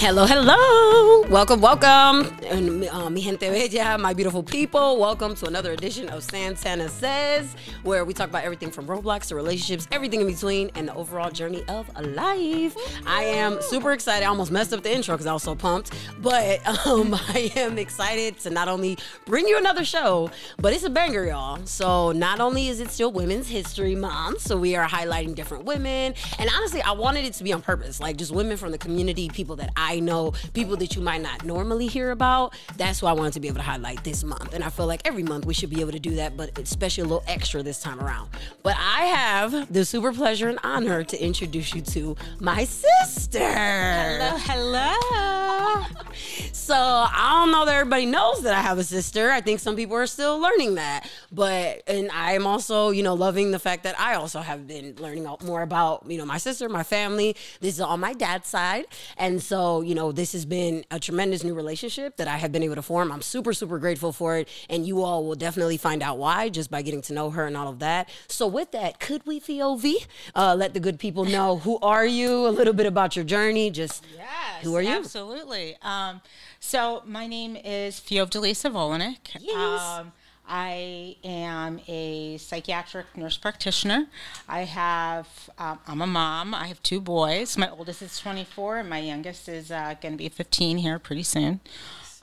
Hello, hello. Welcome, welcome. And uh, mi gente bella, my beautiful people. Welcome to another edition of Santana Says, where we talk about everything from Roblox to relationships, everything in between, and the overall journey of life. I am super excited. I almost messed up the intro because I was so pumped. But um, I am excited to not only bring you another show, but it's a banger, y'all. So not only is it still Women's History Month, so we are highlighting different women. And honestly, I wanted it to be on purpose, like just women from the community, people that I know, people that you might not normally hear about. That's why I wanted to be able to highlight this month. And I feel like every month we should be able to do that, but especially a little extra this time around. But I have the super pleasure and honor to introduce you to my sister. Hello, hello. So I don't know that everybody knows that I have a sister. I think some people are still learning that. But and I am also, you know, loving the fact that I also have been learning more about, you know, my sister, my family. This is on my dad's side. And so, you know, this has been a tremendous new relationship that I have been able to form. I'm super, super grateful for it. And you all will definitely find out why just by getting to know her and all of that. So with that, could we, Theovi, uh, let the good people know who are you, a little bit about your journey, just Yes, who are you? Absolutely. Um, so my name is Fiovdelisa Volanik. Yes. Um, I am a psychiatric nurse practitioner. I have, um, I'm a mom. I have two boys. My oldest is 24, and my youngest is uh, going to be 15 here pretty soon.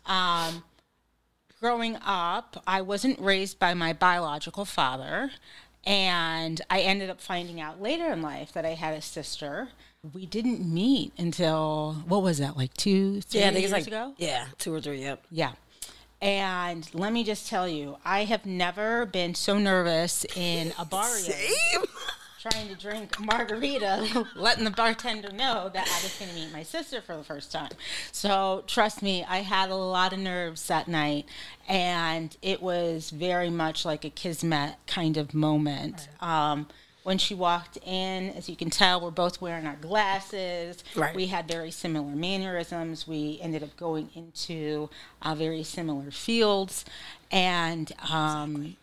Um, growing up, I wasn't raised by my biological father, and I ended up finding out later in life that I had a sister. We didn't meet until what was that, like two, three Yeah, I think years it's like ago? yeah, two or three. Yep. Yeah. And let me just tell you, I have never been so nervous in a bar trying to drink margarita, letting the bartender know that I was going to meet my sister for the first time. So trust me, I had a lot of nerves that night, and it was very much like a kismet kind of moment. Um, when she walked in, as you can tell, we're both wearing our glasses. Right. We had very similar mannerisms. We ended up going into uh, very similar fields, and um,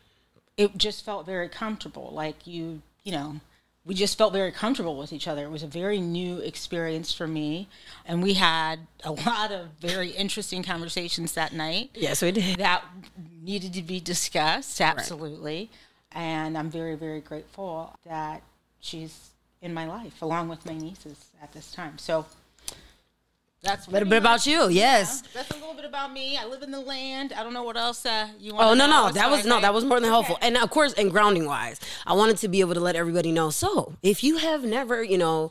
it just felt very comfortable. Like you, you know, we just felt very comfortable with each other. It was a very new experience for me, and we had a lot of very interesting conversations that night Yes, we did. that needed to be discussed absolutely and i'm very very grateful that she's in my life along with my nieces at this time. So that's A little bit about you, yes. that's a little bit about me. I live in the land. I don't know what else uh, you want Oh no know no that was as no that was more than helpful. Okay. and of course and grounding wise I wanted to be able to let everybody know. So if you have never you know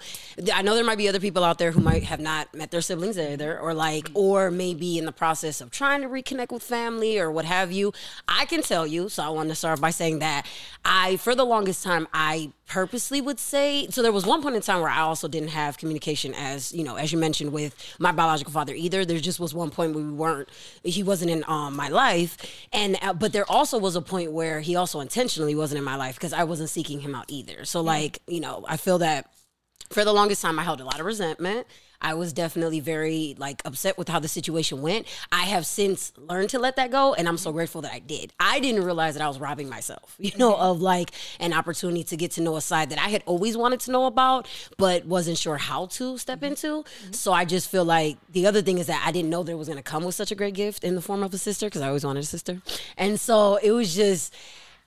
I know there might be other people out there who might have not met their siblings either or like or maybe in the process of trying to reconnect with family or what have you. I can tell you so I want to start by saying that I for the longest time I purposely would say. So there was one point in time where I also didn't have communication as you know as you mentioned with my biological father either. There just was one point where we weren't he wasn't in um, my life. And uh, but there also was a point where he also intentionally wasn't in my life because I wasn't seeking him out either. So like you know I feel that for the longest time I held a lot of resentment. I was definitely very like upset with how the situation went. I have since learned to let that go and I'm so mm-hmm. grateful that I did. I didn't realize that I was robbing myself, you know, mm-hmm. of like an opportunity to get to know a side that I had always wanted to know about but wasn't sure how to step mm-hmm. into. So I just feel like the other thing is that I didn't know it was going to come with such a great gift in the form of a sister because I always wanted a sister. And so it was just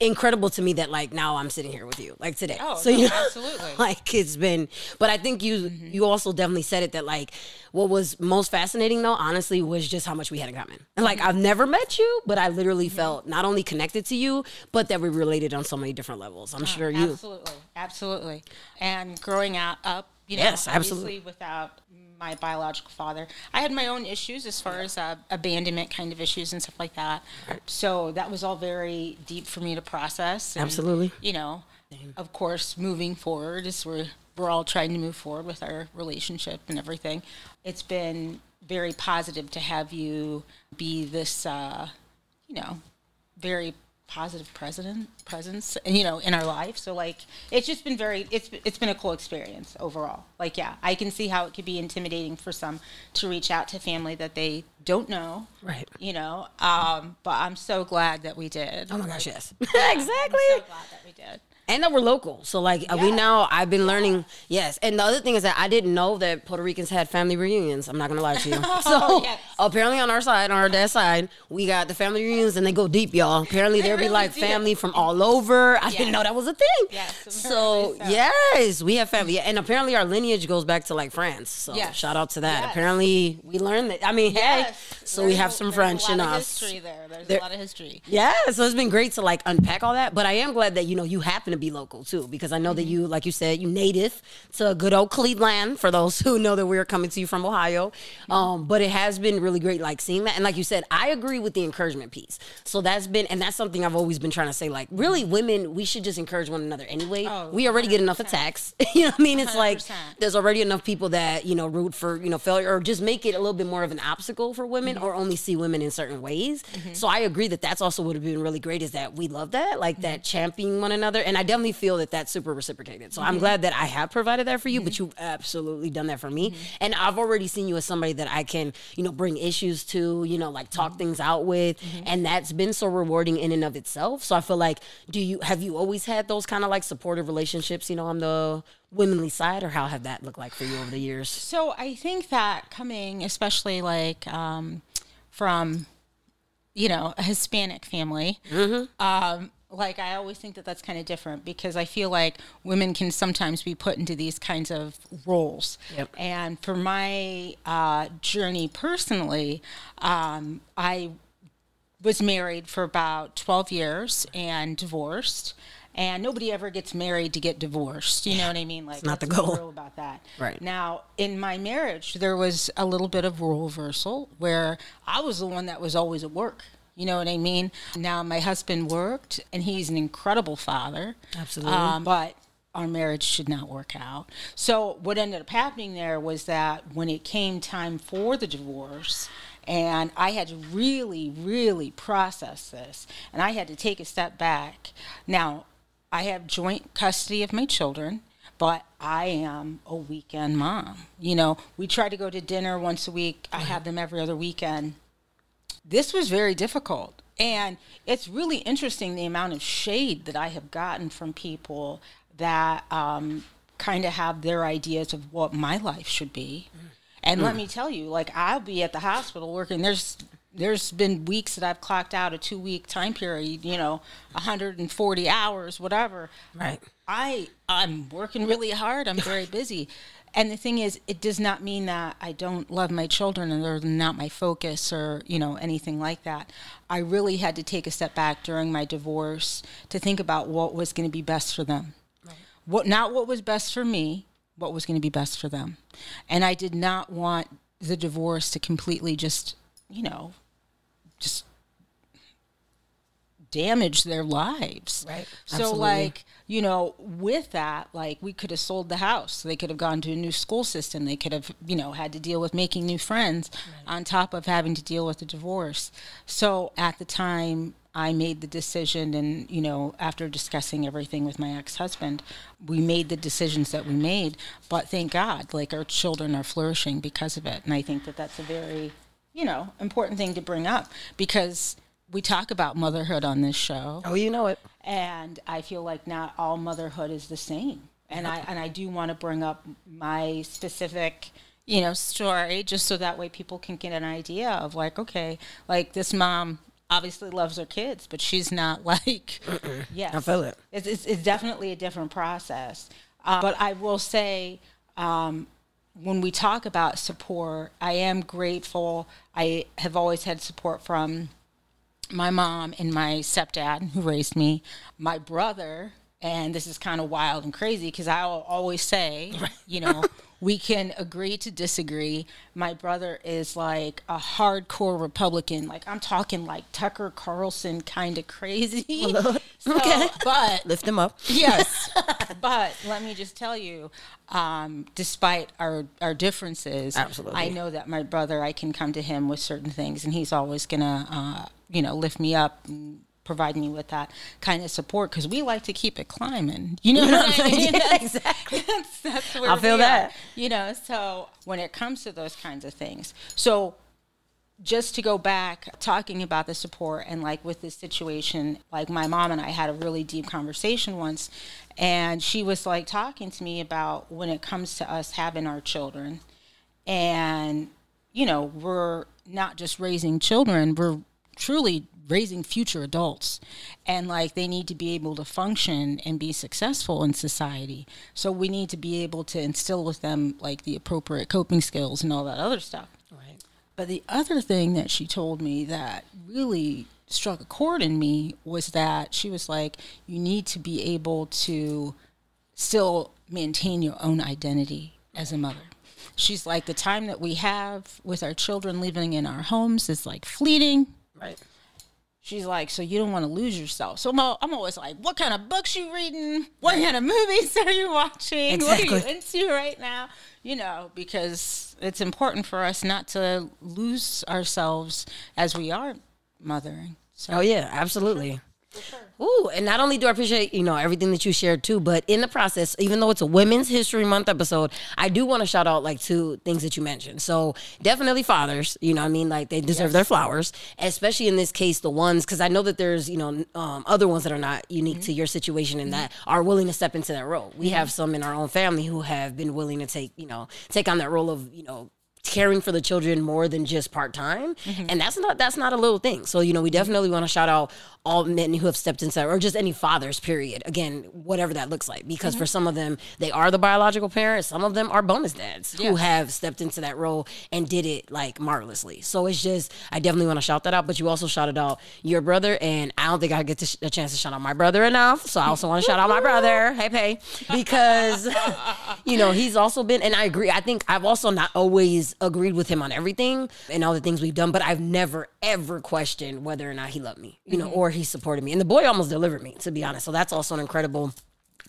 incredible to me that like now I'm sitting here with you like today. Oh, so no, you know, absolutely. like it's been but i think you mm-hmm. you also definitely said it that like what was most fascinating though honestly was just how much we had in common and like mm-hmm. i've never met you but i literally mm-hmm. felt not only connected to you but that we related on so many different levels i'm oh, sure you Absolutely, absolutely. And growing out up, you know, Yes, absolutely. without my biological father, I had my own issues as far as uh, abandonment kind of issues and stuff like that. So that was all very deep for me to process. and, Absolutely. You know, of course, moving forward as we're we're all trying to move forward with our relationship and everything. It's been very positive to have you be this, uh, you know, very positive president presence you know in our life. So like it's just been very it's it's been a cool experience overall. Like yeah i can see how it could be intimidating for some to reach out to family that they don't know Right. you know um but i'm so glad that we did. Oh my gosh yes. I'm exactly. so glad that we did and that we're local. So like uh we Yeah. now I've been learning. Yes, and the other thing is that I didn't know that Puerto Ricans had family reunions. I'm not gonna lie to you. So yes. apparently on our side, on our dad's side, we got the family reunions and they go deep, y'all. Apparently there be really like do. family from all over. I Yes. didn't know that was a thing. Yes, So so. yes, we have family, and apparently our lineage goes back to like France. So Yes. shout out to that. Apparently we learned that. I mean, hey, so we There's have a- some there's French a in lot of us. history there. There's There- a lot of history. Yeah, so it's been great to like unpack all that. But I am glad that you know you happen to be local too, because I know that you, like you said, you native to good old Cleveland. For those who know that we're coming to you from Ohio, um, but it has been really great, like seeing that. And like you said, I agree with the encouragement piece. So that's been, and that's something I've always been trying to say. Like, really, women, we should just encourage one another anyway. Oh, we already get enough attacks. you know what I mean? It's like 100%. there's already enough people that you know root for you know failure or just make it a little bit more of an obstacle for women or only see women in certain ways so i agree that that's also would have been really great is that we love that like that championing one another and i definitely feel that that's super reciprocated. So i'm glad that i have provided that for you but mm-hmm. you've absolutely done that for me. Mm-hmm. And i've already seen you as somebody that i can you know bring issues to you know like talk mm-hmm. things out with and that's been so rewarding in and of itself. So i feel like do you have you always had those kind of like supportive relationships you know on the womanly side or how have that looked like for you over the years? So I think that coming, especially like um, from, you know, a Hispanic family, um, like I always think that that's kind of different because I feel like women can sometimes be put into these kinds of roles. Yep. And for my uh, journey personally, um, I was married for about 12 years and divorced. And nobody ever gets married to get divorced. You know what I mean? Like, not the goal. about that. Right. Now, in my marriage, there was a little bit of role reversal where I was the one that was always at work. You know what I mean? Now, my husband worked, and he's an incredible father. Absolutely. Um, but our marriage should not work out. So, what ended up happening there was that when it came time for the divorce, and I had to really, really process this, and I had to take a step back. Now, I have joint custody of my children, but I am a weekend mom. You know, we try to go to dinner once a week. I have them every other weekend. This was very difficult. And it's really interesting the amount of shade that I have gotten from people that um, kind of have their ideas of what my life should be. And let me tell you, like I'll be at the hospital working. There's there's been weeks that I've clocked out a two week time period, you know, 140 hours, whatever. Right. I I'm working really hard. I'm very busy. And the thing is, it does not mean that I don't love my children and they're not my focus or, you know, anything like that. I really had to take a step back during my divorce to think about what was going to be best for them. What not what was best for me, what was going to be best for them. And I did not want the divorce to completely just, you know, just damage their lives. Right. So Absolutely. like, you know, with that, like we could have sold the house. They could have gone to a new school system. They could have, you know, had to deal with making new friends on top of having to deal with a divorce. So at the time I made the decision and, you know, after discussing everything with my ex-husband, we made the decisions that we made, but thank God, like our children are flourishing because of it. And I think that that's a very, you know, important thing to bring up because we talk about motherhood on this show Oh, you know it. and I feel like not all motherhood is the same. And I and I do want to bring up my specific, you know, story just so that way people can get an idea of like, okay, like this mom obviously loves her kids, but she's not like, yes, I feel it. It's, it's, it's definitely a different process. Uh, but I will say, um, when we talk about support, I am grateful. I have always had support from my mom and my stepdad who raised me, my brother, and this is kind of wild and crazy because I will always say, you know, we can agree to disagree. My brother is like a hardcore Republican. Like I'm talking like Tucker Carlson kind of crazy. So, Okay. but Lift them up. yes but let me just tell you um, despite our our differences Absolutely. i know that my brother i can come to him with certain things and he's always gonna uh, you know lift me up and provide me with that kind of support because we like to keep it climbing you know what i mean Yeah, That's- exactly. that's, that's where I feel that. you know so when it comes to those kinds of things so just to go back talking about the support and like with this situation like my mom and i had a really deep conversation once and she was like talking to me about when it comes to us having our children and you know we're not just raising children we're truly raising future adults and like they need to be able to function and be successful in society so we need to be able to instill with them like the appropriate coping skills and all that other stuff Right. but the other thing that she told me that really struck a chord in me was that she was like, you need to be able to still maintain your own identity as a mother. She's like, the time that we have with our children living in our homes is like fleeting. Right. She's like, so you don't want to lose yourself. So I'm, al- I'm always like, what kind of books you reading? What kind of movies are you watching? What are you into right now? You know, because it's important for us not to lose ourselves as we are mothering. So Oh yeah, absolutely. Ooh, and not only do I appreciate you know everything that you shared too, but in the process, even though it's a Women's History Month episode, I do want to shout out like two things that you mentioned. So definitely fathers, you know, what I mean, like they deserve their flowers, especially in this case, the ones because I know that there's you know um, other ones that are not unique to mm-hmm. your situation and that mm-hmm. are willing to step into that role. We have mm-hmm. some in our own family who have been willing to take you know take on that role of you know caring for the children more than just part time, mm-hmm. and that's not that's not a little thing. So you know, we mm-hmm. definitely want to shout out all men who have stepped into that, or just any fathers. Period. Again, whatever that looks like, because for mm-hmm. some of them, they are the biological parents. Some of them are bonus dads who have stepped into that role and did it like marvelously. So it's just I definitely want to shout that out. But you also shouted out your brother, and I don't think I get sh- a chance to shout out my brother enough. So I also want to shout out my brother. Hey, Pay, because you know, he's also been, and I agree. I think I've also not always agreed with him on everything and all the things we've done, but I've never ever questioned whether or not he loved me, you know, mm-hmm. or he supported me. And the boy almost delivered me, to be honest. So that's also an incredible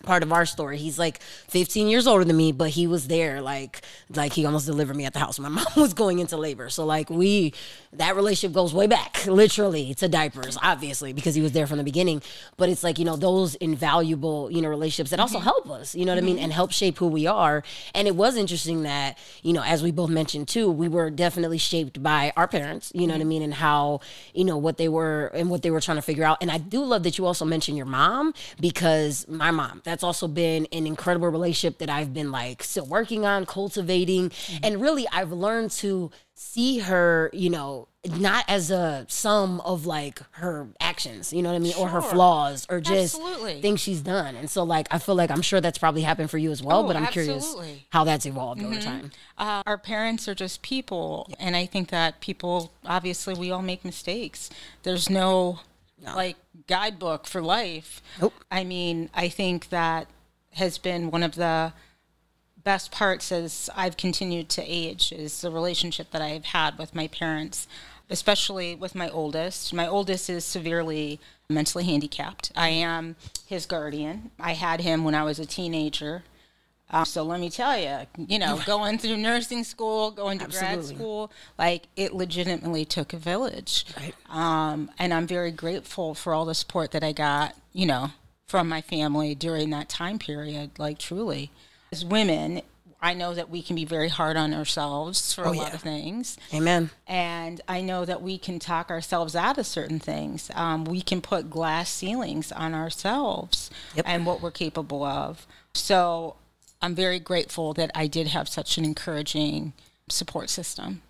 part of our story. He's like 15 years older than me, but he was there like like he almost delivered me at the house. My mom was going into labor. So like we that relationship goes way back, literally to diapers, obviously, because he was there from the beginning. But it's like, you know, those invaluable, you know, relationships that also mm-hmm. help us, you know what I mean, and help shape who we are. And it was interesting that, you know, as we both mentioned too, we were definitely shaped by our parents, you know what I mm-hmm. mean, and how, you know, what they were and what they were trying to figure out. And I do love that you also mentioned your mom because my mom, that's also been an incredible relationship that I've been like still working on, cultivating. And really, I've learned to see her, you know, not as a sum of like her actions, you know what I mean, or her flaws or just Absolutely. things she's done. And so, like, I feel like I'm sure that's probably happened for you as well, Oh, but I'm curious how that's evolved over time. uh, our parents are just people and i think that people obviously we all make mistakes there's no, like guidebook for life Nope. i mean i think that has been one of the best parts as i've continued to age is the relationship that i've had with my parents especially with my oldest. My oldest is severely mentally handicapped. I am his guardian. I had him when i was a teenager uh, so let me tell you, you know, going through nursing school, going to grad school, like it legitimately took a village. Right. Um, and I'm very grateful for all the support that I got, you know, from my family during that time period. Like truly, as women, I know that we can be very hard on ourselves for a lot yeah. of things. Amen. And I know that we can talk ourselves out of certain things. Um, we can put glass ceilings on ourselves Yep. and what we're capable of. So I'm very grateful that I did have such an encouraging support system.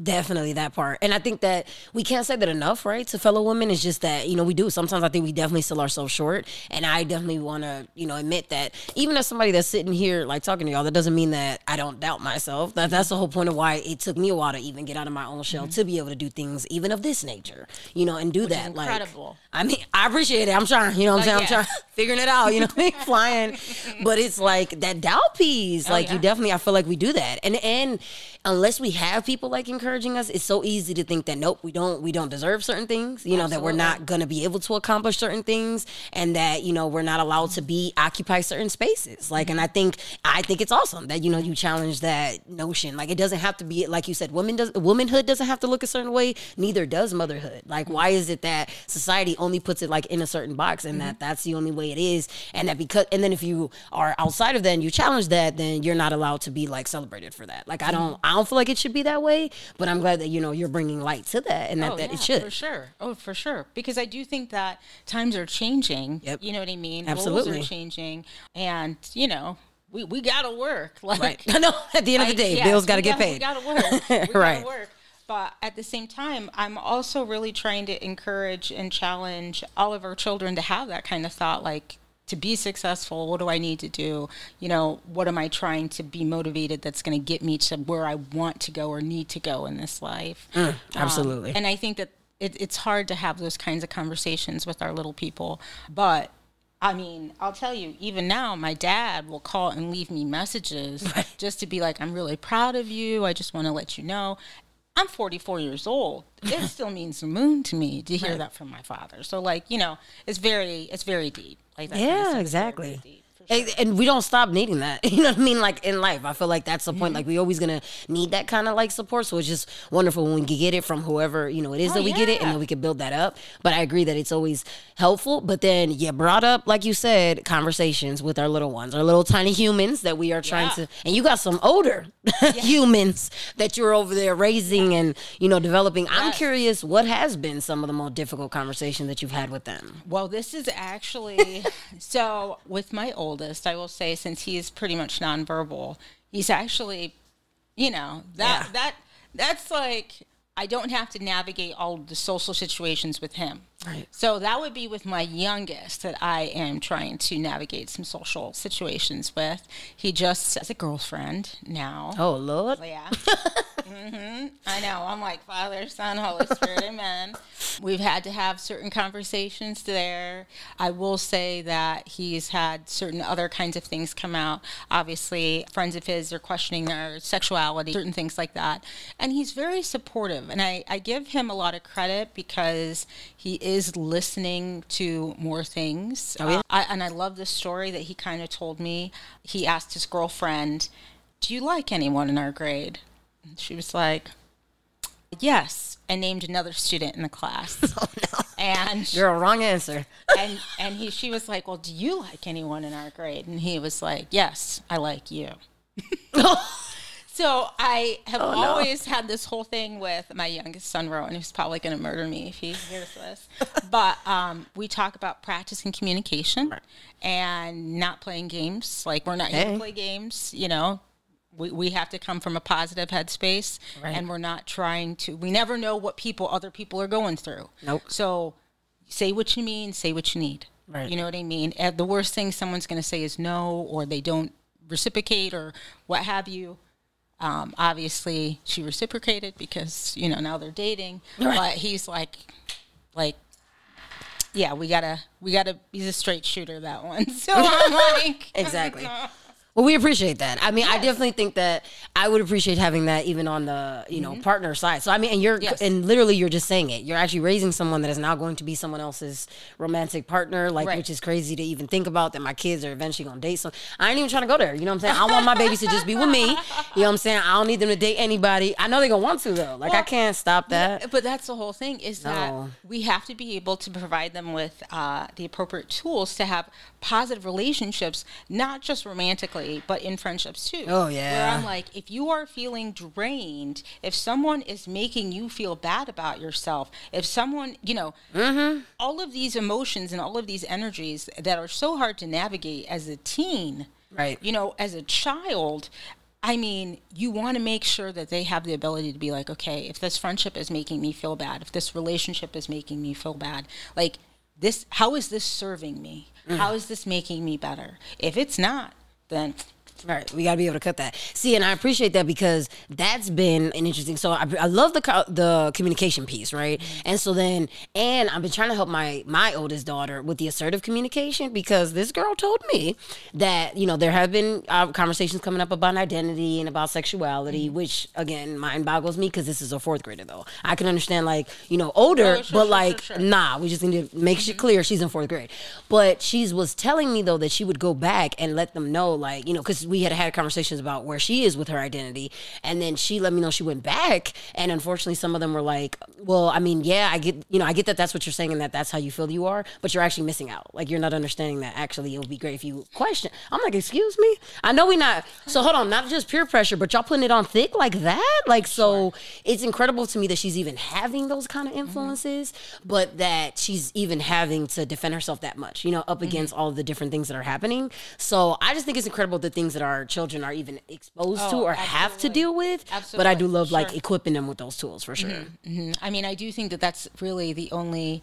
Definitely that part. And I think that we can't say that enough, right? To fellow women, it's just that, you know, we do. Sometimes I think we definitely sell ourselves short. And I definitely want to, you know, admit that even as somebody that's sitting here, like talking to y'all, that doesn't mean that I don't doubt myself. That That's the whole point of why it took me a while to even get out of my own shell mm-hmm. to be able to do things even of this nature, you know, and do that. Like, incredible. I mean, I appreciate it. I'm trying, you know what I'm saying? I'm trying, figuring it out, you know what I mean? Flying. But it's like that doubt piece. Oh, like, you definitely, I feel like we do that. And, and unless we have people like encouraging us, it's so easy to think that, nope, we don't, we don't deserve certain things, you know, that we're not going to be able to accomplish certain things and that, you know, we're not allowed to be, occupy certain spaces. Like, and I think, I think it's awesome that, you know, you challenge that notion. Like, it doesn't have to be, like you said, women does, womanhood doesn't have to look a certain way. Neither does motherhood. Like, why is it that society only puts it like in a certain box and that mm-hmm. that's the only way it is? And that because, and then if you are outside of that and you challenge that, then you're not allowed to be like celebrated for that. Like, I mm-hmm. don't, I don't feel like it should be that way, but I'm glad that you know you're bringing light to that and that, Oh, that yeah, it should. for sure. Oh, for sure. Because I do think that times are changing. Yep. You know what I mean? Absolutely. Roles are changing, and you know, we we gotta work. Like, Right. I know. At the end of the day, yes, bills got to get gotta- paid. We gotta work. We gotta Right. work. But at the same time, I'm also really trying to encourage and challenge all of our children to have that kind of thought, like to be successful, what do I need to do? You know, what am I trying to be motivated that's going to get me to where I want to go or need to go in this life? Um, absolutely. and I think that it, it's hard to have those kinds of conversations with our little people. But I mean, I'll tell you, even now, my dad will call and leave me messages just to be like, I'm really proud of you. I just want to let you know. I'm 44 years old. It still means the moon to me to hear that from my father. So, like, you know, it's very, it's very deep. Like Yeah, exactly. Very deep, for sure. And, and we don't stop needing that. You know what I mean? Like in life, I feel like that's the point. Like we always gonna need that kind of like support. So it's just wonderful when we can get it from whoever you know it is Oh, that we get it, and then we can build that up. But I agree that it's always helpful. But then you brought up, like you said, conversations with our little ones, our little tiny humans that we are trying Yeah. to. And you got some older humans that you're over there raising and you know developing. I'm curious, what has been some of the more difficult conversations that you've had with them? Well, this is actually so with my oldest, I will say since he is pretty much nonverbal, he's actually, you know, that Yeah. that that's like I don't have to navigate all the social situations with him. Right. So that would be with my youngest that I am trying to navigate some social situations with. He just has a girlfriend now. Oh Lord. Yeah. hmm I know. I'm like Father, Son, Holy Spirit, Amen. We've had to have certain conversations there. I will say that he's had certain other kinds of things come out. Obviously, friends of his are questioning their sexuality, certain things like that. And he's very supportive. And I, I give him a lot of credit because he is listening to more things. Oh, yeah? I, and I love this story that he kind of told me. He asked his girlfriend, Do you like anyone in our grade? And she was like, Yes, and named another student in the class. Oh no. And a wrong answer. and and he she was like, Well, do you like anyone in our grade? And he was like, Yes, I like you. So I have Oh, no. always had this whole thing with my youngest son, Rowan, who's probably going to murder me if he hears this. but um, we talk about practicing communication and not playing games. Like we're not here to play games, you know. We, we have to come from a positive headspace, Right. and we're not trying to. We never know what people, other people, are going through. Nope. So say what you mean, say what you need. Right. You know what I mean? And the worst thing someone's going to say is no, or they don't reciprocate, or what have you. Um, obviously, she reciprocated because you know now they're dating. But he's like, like, yeah, we gotta, we gotta. He's a straight shooter that one. So I'm like, Exactly. Well, we appreciate that. I mean, I definitely think that I would appreciate having that even on the you know partner side. So I mean, and you're Yes. and literally you're just saying it. You're actually raising someone that is now going to be someone else's romantic partner, like Right. which is crazy to even think about. That my kids are eventually gonna date. So I ain't even trying to go there. You know what I'm saying? I want my babies to just be with me. You know what I'm saying? I don't need them to date anybody. I know they're gonna want to though. Like I can't stop that. But that's the whole thing is No. that we have to be able to provide them with uh, the appropriate tools to have positive relationships, not just romantically, but in friendships too. Oh, yeah. Where. I'm like, if you are feeling drained, if someone is making you feel bad about yourself, if someone, you know, Mm-hmm. all of these emotions and all of these energies that are so hard to navigate as a teen, Right. you know, as a child, I mean, you want to make sure that they have the ability to be like, okay, if this friendship is making me feel bad, if this relationship is making me feel bad, like this, how is this serving me? Mm. How is this making me better? If it's not, then Right, we got to be able to cut that. See, and I appreciate that because that's been an interesting. So I, I love the co- the communication piece, right? Mm-hmm. And so then, and I've been trying to help my my oldest daughter with the assertive communication because this girl told me that you know there have been uh, conversations coming up about identity and about sexuality, mm-hmm. which again mind boggles me because this is a fourth grader though. I can understand like you know older, Oh, sure, but sure, like sure, nah, we just need to make shit mm-hmm. clear she's in fourth grade. But she was telling me though that she would go back and let them know, like, you know, because because we had had conversations about where she is with her identity, and then she let me know she went back, and unfortunately, some of them were like, "Well, I mean, yeah, I get, you know, I get that that's what you're saying and that that's how you feel you are, but you're actually missing out. Like you're not understanding that actually it would be great if you question." I'm like, "Excuse me, I know we not." So hold on, not just peer pressure, but y'all putting it on thick like that, like so. It's incredible to me that she's even having those kind of influences, mm-hmm. but that she's even having to defend herself that much, you know, up against mm-hmm. all the different things that are happening. So I just think it's incredible the things that our children are even exposed oh, to or absolutely. have to deal with. Absolutely. But I do love sure. like equipping them with those tools for sure. Mm-hmm. mm-hmm. I mean, I do think that that's really the only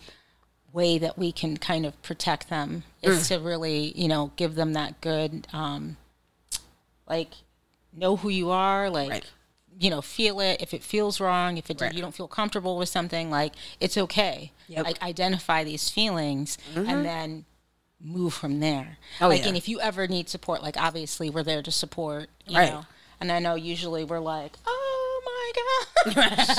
way that we can kind of protect them is mm. to really, you know, give them that good, um, like, know who you are, like. Right you know, feel it. If it feels wrong, if it right. you don't feel comfortable with something, like it's okay. Yep. Like identify these feelings mm-hmm. and then move from there. Oh, like, yeah. and if you ever need support, like obviously we're there to support, you right. know. And I know usually we're like, oh my gosh,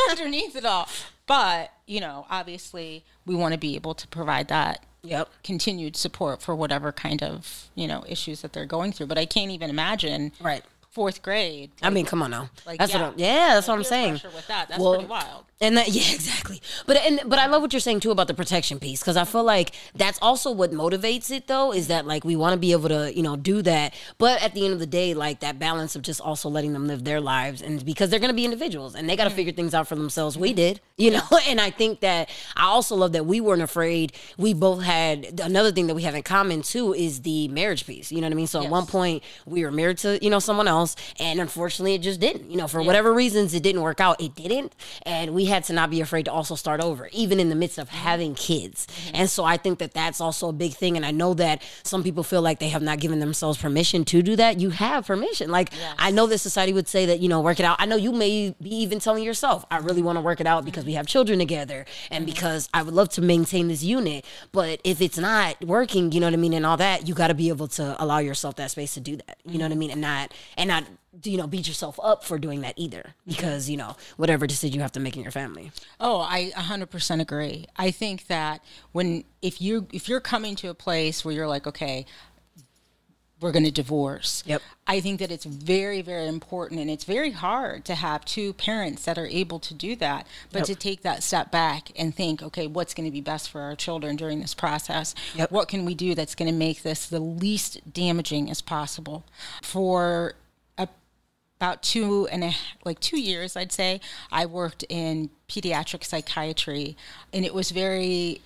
underneath it all. But, you know, obviously we want to be able to provide that yep. continued support for whatever kind of, you know, issues that they're going through. But I can't even imagine right fourth grade. Like, I mean, come on now. Like, that's yeah, what I'm, yeah, that's like what I'm saying. With that, that's well, pretty wild. And that, yeah, exactly. But and but I love what you're saying too about the protection piece because I feel like that's also what motivates it though is that like we want to be able to you know do that, but at the end of the day, like that balance of just also letting them live their lives and because they're gonna be individuals and they got to mm-hmm. figure things out for themselves. We did, you know, and I think that I also love that we weren't afraid. We both had another thing that we have in common too is the marriage piece. You know what I mean? So yes. at one point we were married to you know someone else else. And unfortunately, it just didn't. You know, for yeah. whatever reasons, it didn't work out. It didn't. And we had to not be afraid to also start over, even in the midst of having kids. Mm-hmm. And so I think that that's also a big thing. And I know that some people feel like they have not given themselves permission to do that. You have permission. Like, yes. I know that society would say that, you know, work it out. I know you may be even telling yourself, I really want to work it out because we have children together and mm-hmm. because I would love to maintain this unit. But if it's not working, you know what I mean, and all that, you got to be able to allow yourself that space to do that. You know what I mean? And not, and not you know beat yourself up for doing that either because you know whatever decision you have to make in your family oh i 100% agree i think that when if you if you're coming to a place where you're like okay we're going to divorce yep i think that it's very very important and it's very hard to have two parents that are able to do that but yep. to take that step back and think okay what's going to be best for our children during this process yep. what can we do that's going to make this the least damaging as possible for about two and a like two years i'd say i worked in pediatric psychiatry and it was very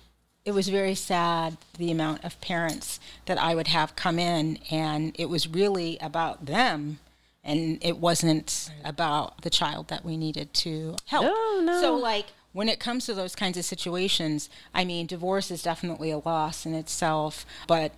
it was very sad the amount of parents that i would have come in and it was really about them and it wasn't about the child that we needed to help no, no. so like when it comes to those kinds of situations i mean divorce is definitely a loss in itself but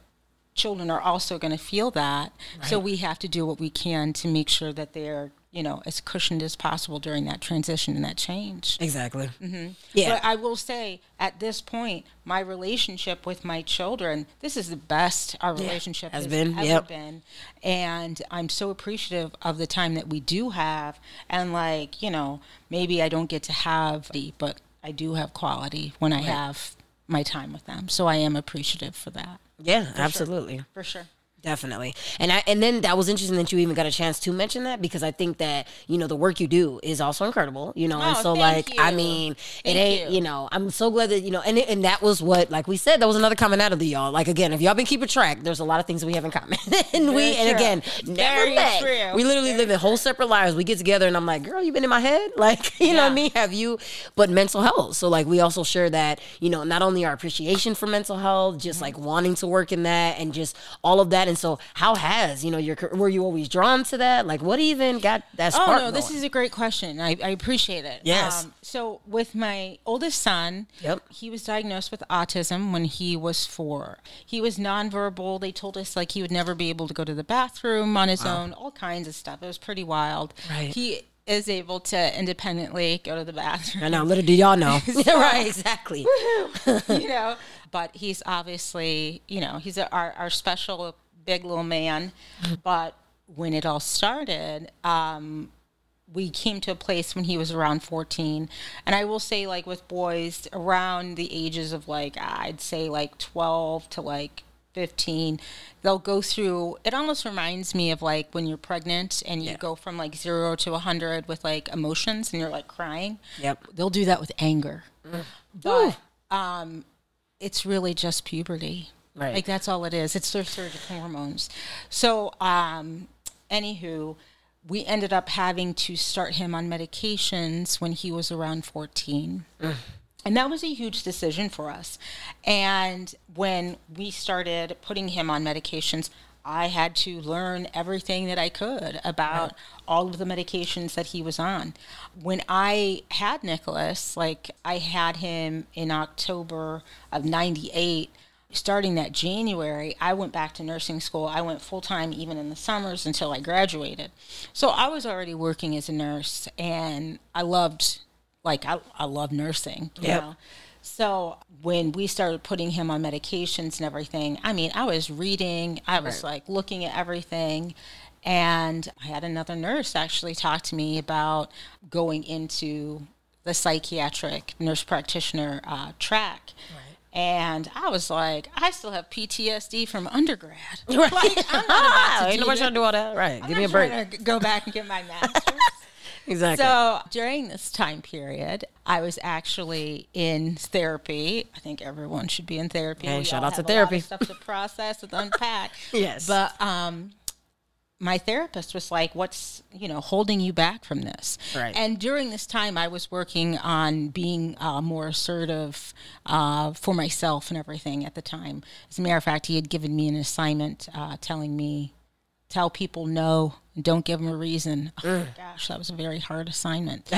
children are also going to feel that. Right. So we have to do what we can to make sure that they're you know as cushioned as possible during that transition and that change exactly mm-hmm. yeah but i will say at this point my relationship with my children this is the best our relationship yeah, has, has been ever yep. been and i'm so appreciative of the time that we do have and like you know maybe i don't get to have the but i do have quality when i right. have my time with them so i am appreciative for that yeah, for absolutely. Sure. For sure. Definitely. And I and then that was interesting that you even got a chance to mention that because I think that, you know, the work you do is also incredible, you know. Oh, and so like you. I mean, thank it ain't, you. you. know, I'm so glad that, you know, and it, and that was what like we said, that was another commonality, y'all. Like again, if y'all been keeping track, there's a lot of things that we have in common. and Very we true. and again, never Very met. True. We literally Very live in whole separate lives. We get together and I'm like, "Girl, you been in my head?" Like, you yeah. know what I mean? Have you but mental health. So like we also share that, you know, not only our appreciation for mental health, just mm-hmm. like wanting to work in that and just all of that and so how has you know your were you always drawn to that like what even got that spark oh no going? this is a great question i, I appreciate it yes um, so with my oldest son yep he was diagnosed with autism when he was four he was nonverbal they told us like he would never be able to go to the bathroom on his wow. own all kinds of stuff it was pretty wild right he is able to independently go to the bathroom. I know. Little do y'all know. so, right, exactly. you know, but he's obviously, you know, he's a, our, our special big little man. But when it all started, um, we came to a place when he was around 14 and i will say like with boys around the ages of like i'd say like 12 to like 15 they'll go through it almost reminds me of like when you're pregnant and you Yeah. go from like 0 to 100 with like emotions and you're like crying Yep. they'll do that with anger but um it's really just puberty Right. like that's all it is it's their surge of hormones so um anywho we ended up having to start him on medications when he was around 14 and that was a huge decision for us. And when we started putting him on medications, I had to learn everything that I could about all of the medications that he was on. When I had Nicholas, like I had him in October of 98. Starting that January, I went back to nursing school. I went full time even in the summers until I graduated. So I was already working as a nurse and I loved like I, I love nursing Yeah. So when we started putting him on medications and everything i mean i was reading i was like looking at everything and i had another nurse actually talk to me about going into the psychiatric nurse practitioner uh, track And I was like, I still have PTSD from undergrad. Like, I'm not about to Ain't nobody trying to do all that. Right. I'm Give me a break. to go back and get my master's. Exactly. So during this time period, I was actually in therapy. I think everyone should be in therapy. Hey, We shout out to have a lot of therapy. stuff to process and unpack. Yes. But um, my therapist was like, "What's you know holding you back from this?" Right. And during this time, I was working on being uh, more assertive uh, for myself and everything. At the time, as a matter of fact, he had given me an assignment uh, telling me tell people no don't give them a reason. Oh gosh, that was a very hard assignment.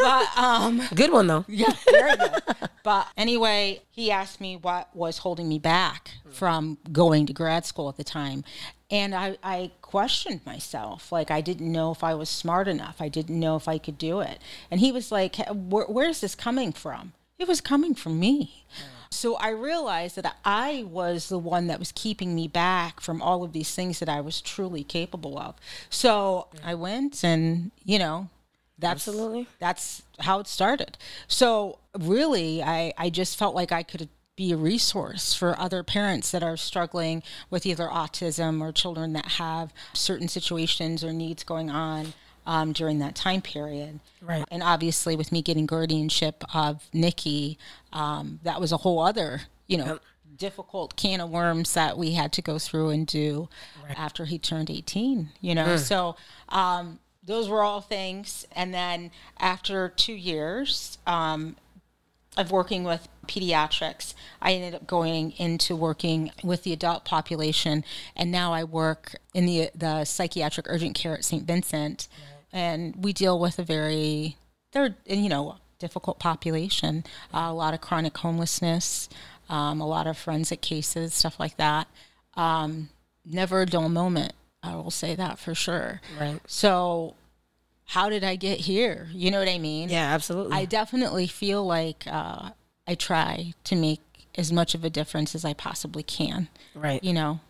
But um Good one though. yeah, very good. But anyway, he asked me what was holding me back from going to grad school at the time. And I, I questioned myself. Like, I didn't know if I was smart enough. I didn't know if I could do it. And he was like, Where, Where's this coming from? It was coming from me. Mm. So I realized that I was the one that was keeping me back from all of these things that I was truly capable of. So I went and, you know, that's Absolutely. that's how it started. So really, I, I just felt like I could be a resource for other parents that are struggling with either autism or children that have certain situations or needs going on um, during that time period. Right. And obviously, with me getting guardianship of Nikki, um, that was a whole other, you know, difficult can of worms that we had to go through and do after he turned 18, you know. So, um, those were all things. And then after two years um, of working with pediatrics, I ended up going into working with the adult population. And now I work in the, the psychiatric urgent care at St. Vincent. And we deal with a very, they're, you know, difficult population, uh, a lot of chronic homelessness, um, a lot of forensic cases, stuff like that. Um, never a dull moment. I will say that for sure. Right. So, how did I get here? You know what I mean? Yeah, absolutely. I definitely feel like uh, I try to make as much of a difference as I possibly can. right. You know,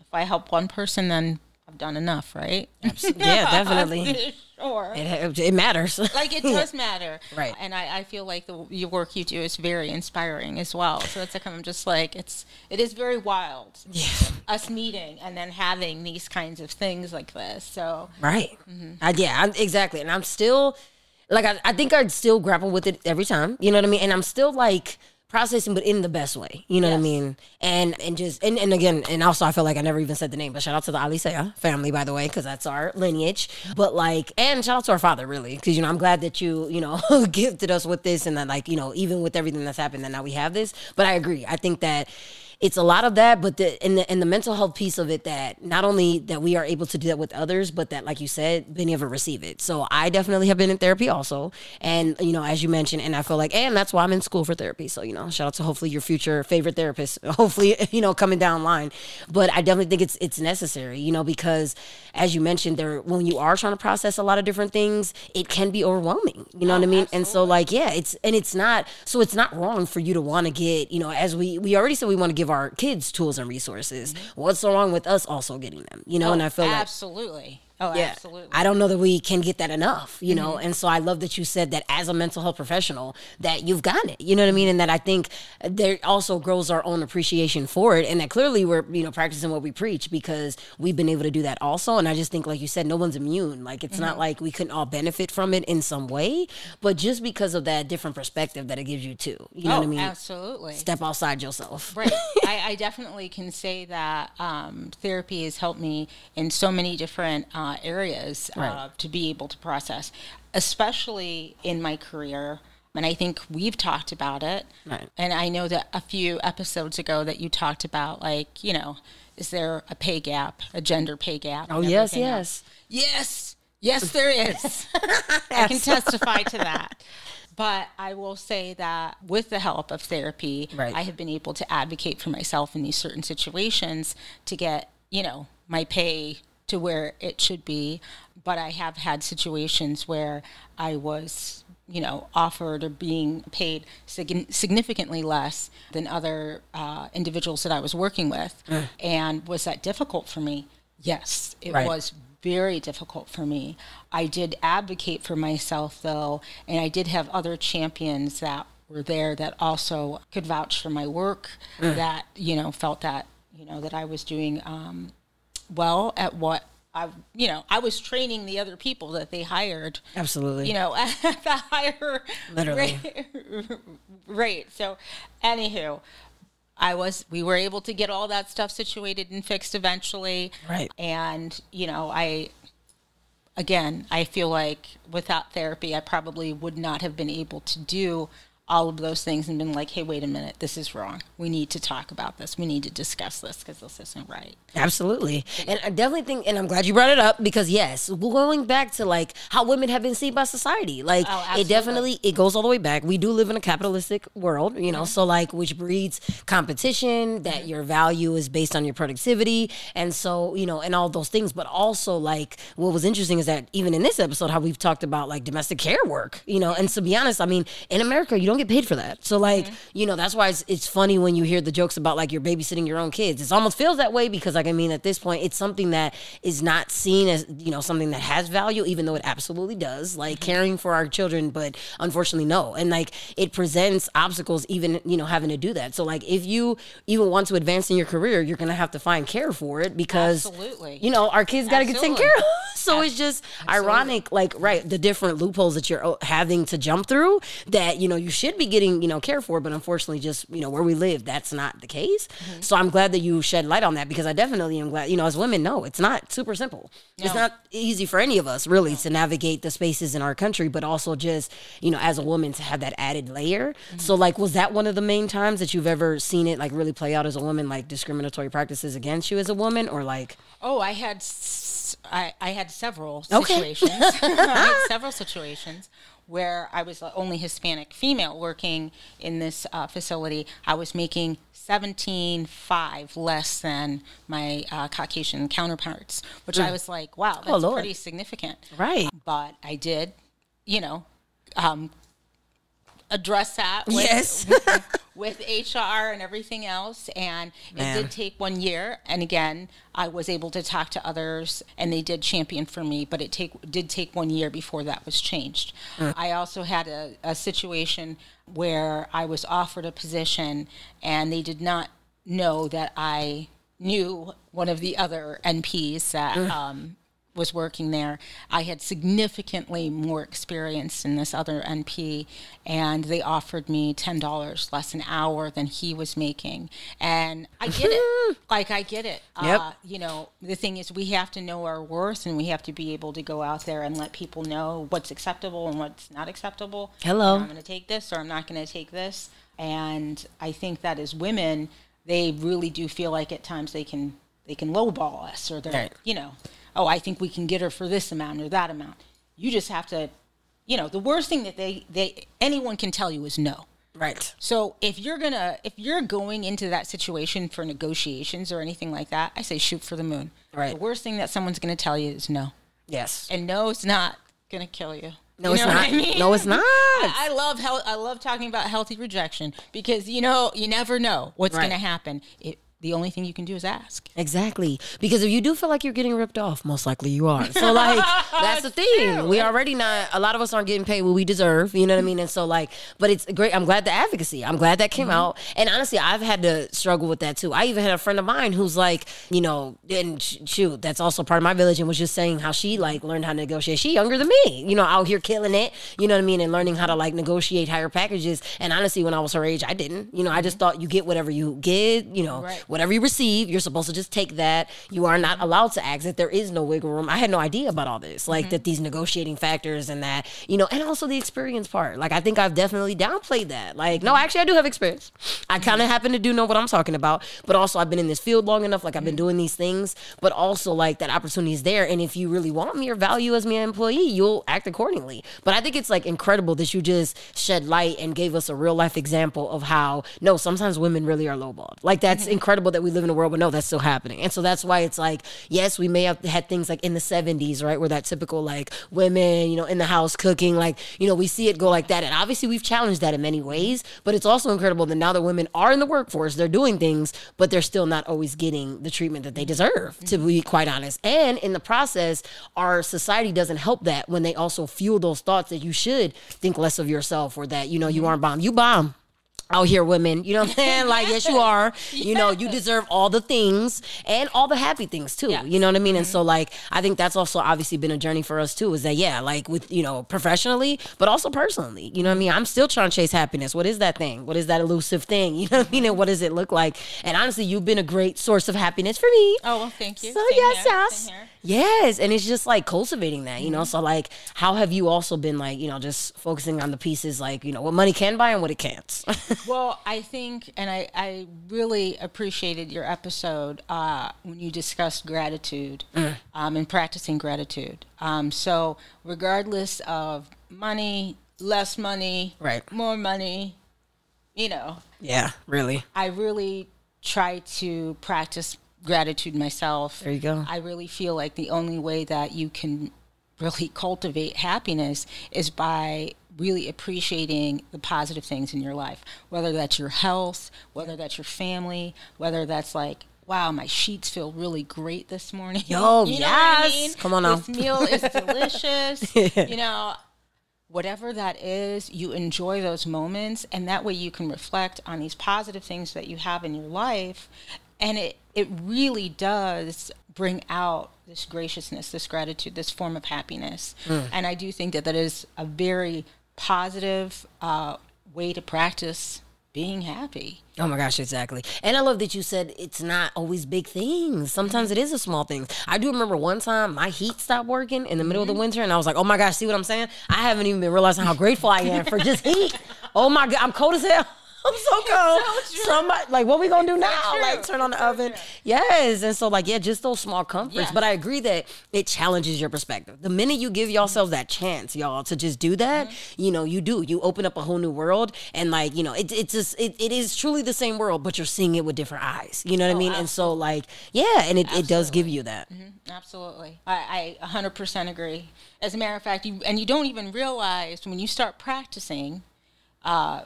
if I help one person, then I've done enough, right? Absolutely. yeah, definitely. sure. It, it matters. Like it does matter, Right. And I, I feel like the your work you do is very inspiring as well. So that's like I'm just like it's it is very wild. yeah. Us meeting and then having these kinds of things like this. So Right. Mm-hmm. I, yeah, I'm, exactly. And I'm still, like, I, I think I'd still grapple with it every time. You know what I mean? And I'm still like processing, but in the best way. You know what I mean? And and just and, and again, and also I feel like I never even said the name, but shout out to the Alisea family, by the way, because that's our lineage. But like, and shout out to our father, really, because you know I'm glad that you you know gifted us with this, and that like you know even with everything that's happened, that now we have this. But I agree. I think that it's a lot of that, but the and the and the mental health piece of it that not only that we are able to do that with others, but that like you said, able to receive it. So I definitely have been in therapy also, and you know as you mentioned, and I feel like and that's why I'm in school for therapy. So you know shout out to hopefully your future favorite therapist, hopefully you know coming down line. But I definitely think it's it's necessary, you know, because as you mentioned, there when you are trying to process a lot of different things, it can be overwhelming. You know what oh, I mean? And so like yeah, it's and it's not so it's not wrong for you to want to get you know as we we already said we want to give our kids tools and resources. Mm-hmm. What's so wrong with us also getting them? You know, and I oh, feel like absolutely. Oh, yeah. absolutely. I don't know that we can get that enough, you know? Mm-hmm. And so I love that you said that as a mental health professional, that you've gotten it, you know what I mean? And that I think there also grows our own appreciation for it. And that clearly we're, you know, practicing what we preach because we've been able to do that also. And I just think, like you said, no one's immune. Like it's Mm-hmm. not like we couldn't all benefit from it in some way, but just because of that different perspective that it gives you too, you know oh, what I mean? absolutely. Step outside yourself. Right. I, I definitely can say that um, therapy has helped me in so many different uh, areas uh, to be able to process, especially in my career. And I think we've talked about it. Right. And I know that a few episodes ago that you talked about, like, you know, is there a pay gap, a gender pay gap? Oh, yes, yes. else? Yes. Yes, there is. I can testify to that. But I will say that with the help of therapy, Right. I have been able to advocate for myself in these certain situations to get, you know, my pay to where it should be. But I have had situations where I was, you know, offered or being paid sig- significantly less than other uh, individuals that I was working with. And was that difficult for me? Yes, it Right. was very difficult for me. I did advocate for myself though, and I did have other champions that were there that also could vouch for my work, that you know felt that you know that I was doing um, well at what I you know I was training the other people that they hired. Absolutely. You know, at the higher Literally. rate, rate. So, anywho, I was we were able to get all that stuff situated and fixed eventually. Right. And, you know, I again, I feel like without therapy I probably would not have been able to do all of those things and been like, "Hey, wait a minute. This is wrong. We need to talk about this. We need to discuss this because this isn't right." Absolutely. And I definitely think, and I'm glad you brought it up because yes, going back to like how women have been seen by society, like Oh, it definitely, it goes all the way back. We do live in a capitalistic world, you know, so like, which breeds competition, that your value is based on your productivity. And so, you know, and all those things, but also like what was interesting is that even in this episode, how we've talked about like domestic care work, you know, and to be honest, I mean, in America, you don't get paid for that. So like, you know, that's why it's, it's funny when you hear the jokes about like you're babysitting your own kids. It almost feels that way because like, I mean, at this point, it's something that is not seen as, you know, something that has value, even though it absolutely does, like caring for our children, but unfortunately, no. And like, it presents obstacles even, you know, having to do that. So like, if you even want to advance in your career, you're going to have to find care for it because, Absolutely. you know, our kids got to get taken care of. So it's just ironic, like, right, the different loopholes that you're uh, having to jump through that, you know, you should be getting, you know, care for, but unfortunately, just, you know, where we live, that's not the case. Mm-hmm. So I'm glad that you shed light on that because I definitely am glad, you know, as women, no, it's not super simple. It's not easy for any of us really to navigate the spaces in our country, but also just, you know, as a woman to have that added layer. Mm-hmm. So, like, was that one of the main times that you've ever seen it, like, really play out as a woman, like discriminatory practices against you as a woman, or like, Oh, I had s- I, I had several Okay. situations. I had several situations where I was the only Hispanic female working in this uh, facility. I was making seventeen five less than my uh, Caucasian counterparts, which I was like, wow, that's Mm. Oh, pretty significant. right? But I did, you know, um, address that with, Yes. with HR and everything else. And it did take one year. And again, I was able to talk to others and they did champion for me, but it take, did take one year before that was changed. I also had a, a situation where I was offered a position and they did not know that I knew one of the other NPs that um, was working there. I had significantly more experience than this other NP, and they offered me ten dollars less an hour than he was making. And I get it. like I get it. Yep. Uh, you know, the thing is, we have to know our worth, and we have to be able to go out there and let people know what's acceptable and what's not acceptable. Hello. I'm going to take this, or I'm not going to take this. And I think that as women, they really do feel like at times they can they can lowball us, or they're Right. you know, oh, I think we can get her for this amount or that amount. You just have to, you know, the worst thing that they they anyone can tell you is no. Right. So if you're gonna if you're going into that situation for negotiations or anything like that, I say shoot for the moon. Right. The worst thing that someone's gonna tell you is no, Yes. and no is not gonna kill you. No, You it's not. I mean? No, it's not. I, I love health. I love talking about healthy rejection because you know you never know what's Right. going to happen. It, the only thing you can do is ask. Exactly. Because if you do feel like you're getting ripped off, most likely you are. So like that's the thing. We already not a lot of us aren't getting paid what we deserve. You know what I mean? And so like, but it's great. I'm glad the advocacy. I'm glad that came Mm-hmm. out. And honestly, I've had to struggle with that too. I even had a friend of mine who's like, you know, and shoot, that's also part of my village and was just saying how she like learned how to negotiate. She younger than me, you know, out here killing it. You know what I mean? And learning how to like negotiate higher packages. And honestly, when I was her age, I didn't. You know, I just thought you get whatever you get. You know, Mm-hmm. Right. Whatever you receive, you're supposed to just take that. You are not allowed to exit. There is no wiggle room. I had no idea about all this, like mm-hmm. that these negotiating factors and that, you know, and also the experience part. Like I think I've definitely downplayed that. Like, no, actually, I do have experience. I kind of happen to do know what I'm talking about, but also I've been in this field long enough. Like I've been mm-hmm. doing these things, but also like that opportunity is there. And if you really want me or value as me an employee, you'll act accordingly. But I think it's like incredible that you just shed light and gave us a real life example of how no, sometimes women really are lowballed. Like that's mm-hmm. incredible that we live in a world, but no, that's still happening. And so that's why it's like, yes, we may have had things like in the 70s, right, where that typical like women, you know, in the house cooking, like, you know, we see it go like that. And obviously we've challenged that in many ways, but it's also incredible that now that women are in the workforce, they're doing things, but they're still not always getting the treatment that they deserve, to be mm-hmm. quite honest. And in the process, our society doesn't help that when they also fuel those thoughts that you should think less of yourself or that, you know, you mm-hmm. aren't bomb. You bomb out here women. You know what i'm saying? Like yes you are. You know you deserve all the things and all the happy things too. Yes. you know what i mean? And so mm-hmm. like i think that's also obviously been a journey for us too is that yeah like with you know professionally but also personally. You know what i mean? I'm still trying to chase happiness. What is that thing? What is that elusive thing? You know what i mean? And what does it look like? And honestly you've been a great source of happiness for me. Oh, well, thank you. so Same yes, here, yes. Yes, and it's just like cultivating that, you know. So like, how have you also been like, you know, just focusing on the pieces, like you know, what money can buy and what it can't. Well, I think, and I, I really appreciated your episode uh, when you discussed gratitude Mm. um, and practicing gratitude. Um, so, regardless of money, less money, Right. more money, you know, yeah, really. I really try to practice gratitude myself. There you go. I really feel like the only way that you can really cultivate happiness is by really appreciating the positive things in your life, whether that's your health, whether that's your family, whether that's like, wow, my sheets feel really great this morning. Yo, you know what I yes. mean? Come on now. This meal is delicious. You know, whatever that is, you enjoy those moments, and that way you can reflect on these positive things that you have in your life, and it it really does bring out this graciousness, this gratitude, this form of happiness, and I do think that that is a very positive uh, way to practice being happy. Oh my gosh, exactly. And I love that you said it's not always big things. Sometimes it is a small thing. I do remember one time my heat stopped working in the middle of the winter, and I was like, "Oh my gosh, see what I'm saying? I haven't even been realizing how grateful I am for just heat. Oh my god, I'm cold as hell." I'm so cold. Somebody like, what we gonna do now? true. Like, turn on the oven. Yes, and so like, yeah, just those small comforts. But I agree that it challenges your perspective. The minute you give yourselves that chance, y'all, to just do that, Mm-hmm. you know, you do. You open up a whole new world, and like, you know, it, it's just it, it is truly the same world, but you're seeing it with different eyes. You know what I mean? And so like, yeah, and it, it does give you that. Absolutely. I, I 100% agree. As a matter of fact, you and you don't even realize when you start practicing uh,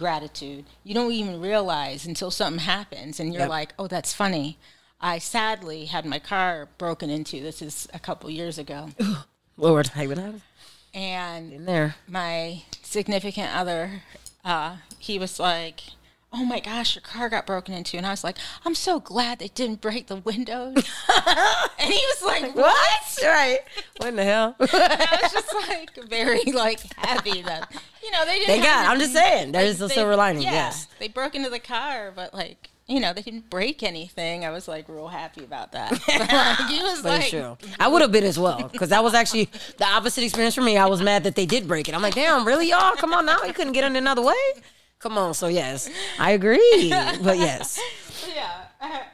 gratitude, you don't even realize until something happens and you're Yep. like, oh, that's funny. I sadly had my car broken into. This is a couple years ago. Lord, hey, what happened And in there? my significant other, uh, he was like, "Oh my gosh, your car got broken into," and I was like, "I'm so glad they didn't break the windows." and he was like, "What?" Right? What in the hell? I was just like very like happy that you know they didn't. Have God. I'm just saying, there's a they- silver lining. yeah, Yes. they broke into the car, but like. You know, they didn't break anything. I was like real happy about that. Like, he was But like, true. I would have been as well because that was actually the opposite experience for me. I was mad that they did break it. I'm like, damn, really, y'all? Come on now, you couldn't get in another way. Come on. So yes, I agree. But yes, yeah,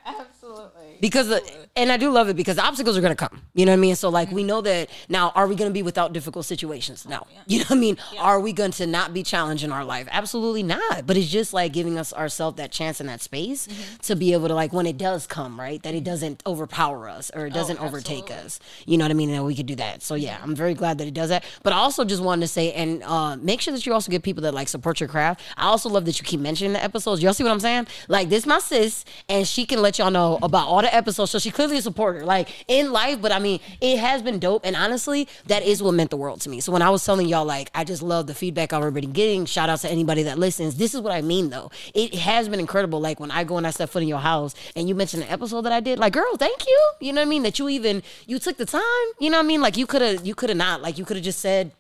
absolutely. Because the, and I do love it because obstacles are going to come. You know what I mean? So like we mm-hmm. know that now. Are we going to be without difficult situations? No. You know what I mean? Are we going to not be challenged in our life? Absolutely not. But it's just like giving us ourselves that chance and that space mm-hmm. to be able to like when it does come, right? That it mm-hmm. doesn't overpower us or it oh, doesn't overtake us. You know what I mean? And we could do that. So yeah, I'm very glad that it does that. But I also just wanted to say and uh, make sure that you also get people that like support your craft. I also love that you keep mentioning the episodes. Y'all see what I'm saying? Like this, my sis, and she can let y'all know about all the episodes. So she clearly a supporter, like in life. But I mean, it has been dope, and honestly, that is what meant the world to me. So when I was telling y'all, like, I just love the feedback I've already getting. Shout out to anybody that listens. This is what I mean, though. It has been incredible. Like when I go and I step foot in your house, and you mentioned an episode that I did. Like, girl, thank you. You know what I mean? That you even you took the time. You know what I mean? Like you could have you could have not. Like you could have just said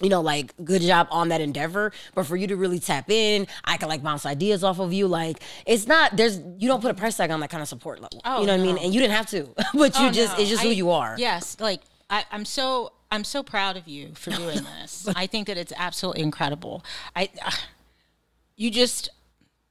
you know, like good job on that endeavor. But for you to really tap in, I can like bounce ideas off of you. Like it's not there's you don't put a price tag on that kind of support level. Oh, you know what I mean? And you didn't have to, but you Oh, just no. it's just who you are. Yes, like I, I'm so I'm so proud of you for doing this. I think that it's absolutely incredible. I you just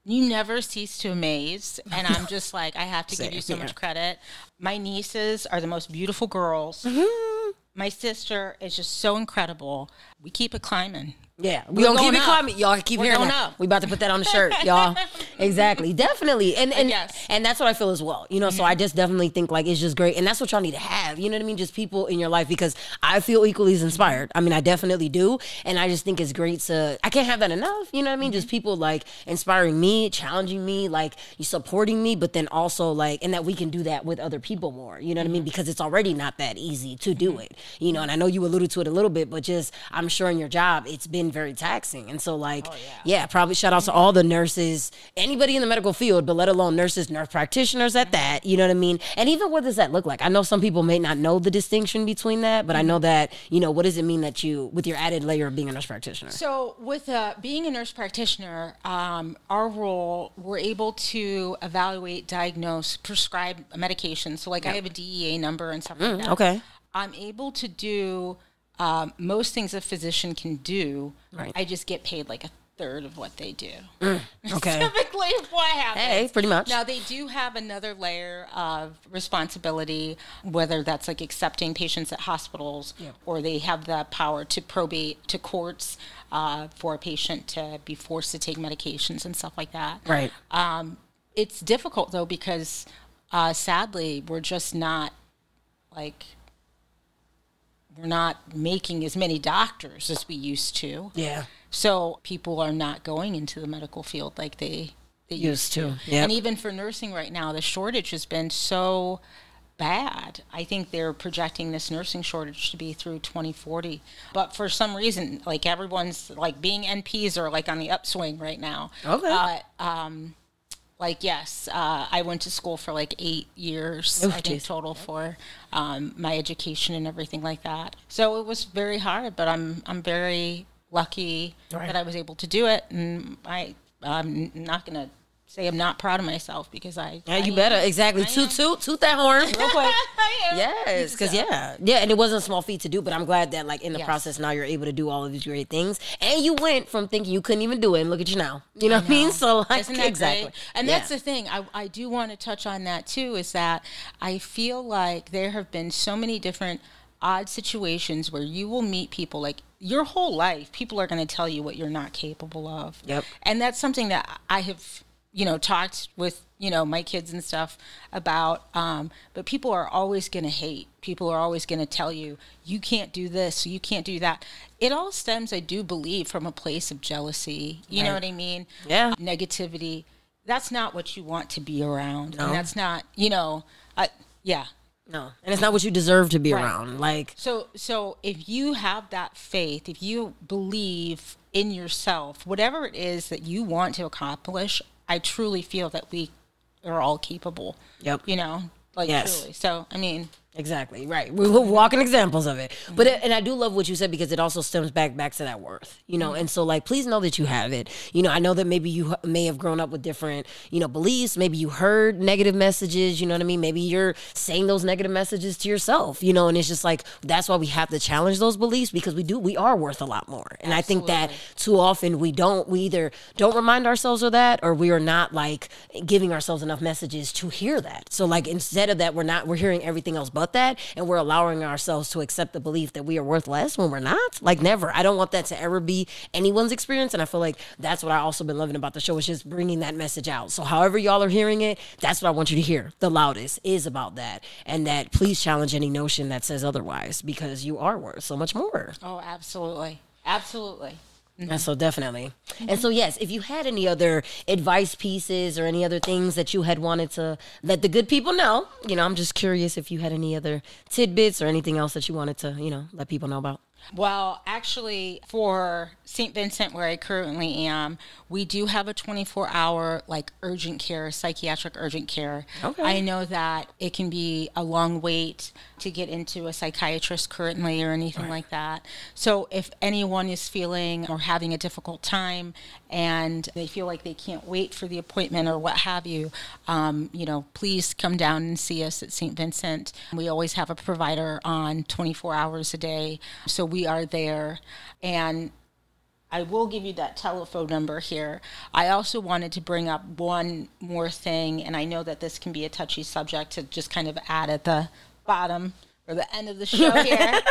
you never cease to amaze and i'm just like i have to give you so yeah. much credit my nieces are the most beautiful girls Mm-hmm. My sister is just so incredible. We keep it climbing Yeah, we gonna keep it up. climbing. Y'all keep We're hearing going that. up. We about to put that on the shirt, y'all. exactly, definitely, and and Yes. Mm-hmm. and that's what I feel as well. You know, so I just definitely think like it's just great, and that's what y'all need to have. You know what I mean? Just people in your life because I feel equally as inspired. I mean, I definitely do, and I just think it's great to. I can't have that enough. You know what I mean? Just Mm-hmm. people like inspiring me, challenging me, like you supporting me, but then also like, and that we can do that with other people more. You know what I Mm-hmm. mean? Because it's already not that easy to do it. You know, and I know you alluded to it a little bit, but just I'm sure in your job it's been very taxing. And so like Oh, yeah. probably shout out to all the nurses, anybody in the medical field, but let alone nurses, nurse practitioners at that. You know what I mean? And even what does that look like? I know some people may not know the distinction between that, but I know that, you know, what does it mean that you with your added layer of being a nurse practitioner? So, with uh, being a nurse practitioner, um, our role, we're able to evaluate, diagnose, prescribe medication. So, like, I have a DEA number and stuff like that. Mm, okay. I'm able to do um, most things a physician can do. Right. I just get paid like a third of what they do. Okay. Typically, what happens? Hey, pretty much. Now they do have another layer of responsibility, whether that's like accepting patients at hospitals, or they have the power to probate to courts uh, for a patient to be forced to take medications and stuff like that. Right. Um, it's difficult though because uh, sadly we're just not like we're not making as many doctors as we used to. Yeah. So people are not going into the medical field like they they Used used, to, to. yep. And even for nursing right now, the shortage has been so bad. I think they're projecting this nursing shortage to be through 2040. But for some reason, like everyone's like being NPs are like on the upswing right now. Okay. Uh, um, like yes, uh, I went to school for like eight years. Oh, I think geez. total for um, my education and everything like that. So it was very hard, but I'm I'm very lucky Right. that I was able to do it, and I I'm not gonna say I'm not proud of myself because I Yeah, you I better exactly I toot am. toot toot that horn real quick. Yes, because yeah, yeah, and it wasn't a small feat to do, but I'm glad that like in the Yes. process now you're able to do all of these great things, and you went from thinking you couldn't even do it, and look at you now. You know what I mean? So like exactly, great? And Yeah. that's the thing. I, I do want to touch on that too. Is that I feel like there have been so many different odd situations where you will meet people like your whole life. People are going to tell you what you're not capable of. Yep. And that's something that I have, you know, talked with you know my kids and stuff about. Um, but people are always going to hate. People are always going to tell you you can't do this, you can't do that. It all stems, I do believe, from a place of jealousy. You know what I mean? Yeah. negativity that's not what you want to be around No. and that's not you know uh, yeah no, and it's not what you deserve to be Right. around. Like so so if you have that faith if you believe in yourself whatever it is that you want to accomplish i truly feel that we are all capable Yep. you know like Yes. truly so i mean Exactly right. We were walking examples of it, but it, and I do love what you said because it also stems back back to that worth, you know. And so like, please know that you have it. You know, I know that maybe you may have grown up with different, you know, beliefs. Maybe you heard negative messages. You know what I mean? Maybe you're saying those negative messages to yourself. You know, and it's just like that's why we have to challenge those beliefs because we do we are worth a lot more. And I think that too often we don't. We either don't remind ourselves of that, or we are not like giving ourselves enough messages to hear that. So like instead of that, we're not we're hearing everything else but that, and we're allowing ourselves to accept the belief that we are worth less when we're not. Like never. I don't want that to ever be anyone's experience, and I feel like that's what I also been loving about the show is just bringing that message out. So however y'all are hearing it, that's what I want you to hear. The loudest is about that, and that please challenge any notion that says otherwise because you are worth so much more. Oh, absolutely. Absolutely. And so definitely. And so mm-hmm. yes, if you had any other advice pieces or any other things that you had wanted to let the good people know, you know, I'm just curious if you had any other tidbits or anything else that you wanted to, you know, let people know about. Well, actually, for St. Vincent, where I currently am, we do have a 24 hour like urgent care, psychiatric urgent care. Okay. I know that it can be a long wait to get into a psychiatrist currently or anything like that. So, if anyone is feeling or having a difficult time and they feel like they can't wait for the appointment or what have you, um, you know, please come down and see us at St. Vincent. We always have a provider on 24 hours a day. So we are there. And I will give you that telephone number here. I also wanted to bring up one more thing, and I know that this can be a touchy subject to just kind of add at the bottom or the end of the show here.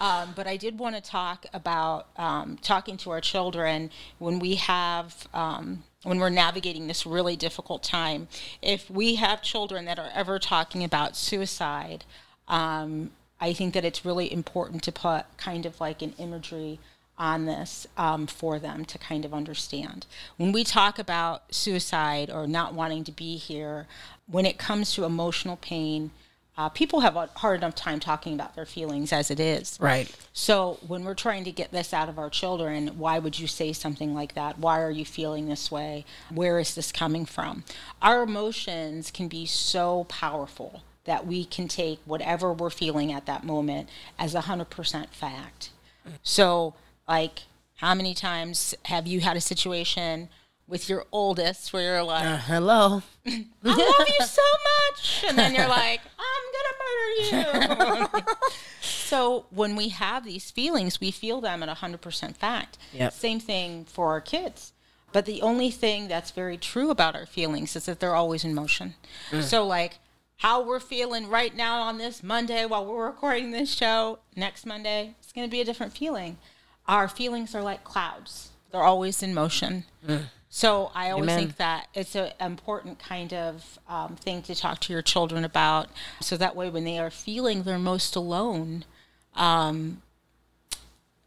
Um, but I did want to talk about um, talking to our children when we have um, when we're navigating this really difficult time. If we have children that are ever talking about suicide, um, I think that it's really important to put kind of like an imagery on this um, for them to kind of understand. When we talk about suicide or not wanting to be here, when it comes to emotional pain, uh, people have a hard enough time talking about their feelings as it is. Right. So when we're trying to get this out of our children, why would you say something like that? Why are you feeling this way? Where is this coming from? Our emotions can be so powerful that we can take whatever we're feeling at that moment as a 100% fact. So, like, how many times have you had a situation with your oldest where you're like, Uh, hello. I love you so much. And then you're like, I'm going to murder you. so when we have these feelings, we feel them at 100% fact. Yep. Same thing for our kids. But the only thing that's very true about our feelings is that they're always in motion. So, like, how we're feeling right now on this Monday while we're recording this show, next Monday, it's going to be a different feeling. Our feelings are like clouds, they're always in motion. So I always Amen. think that it's an important kind of um, thing to talk to your children about, so that way when they are feeling their most alone, um,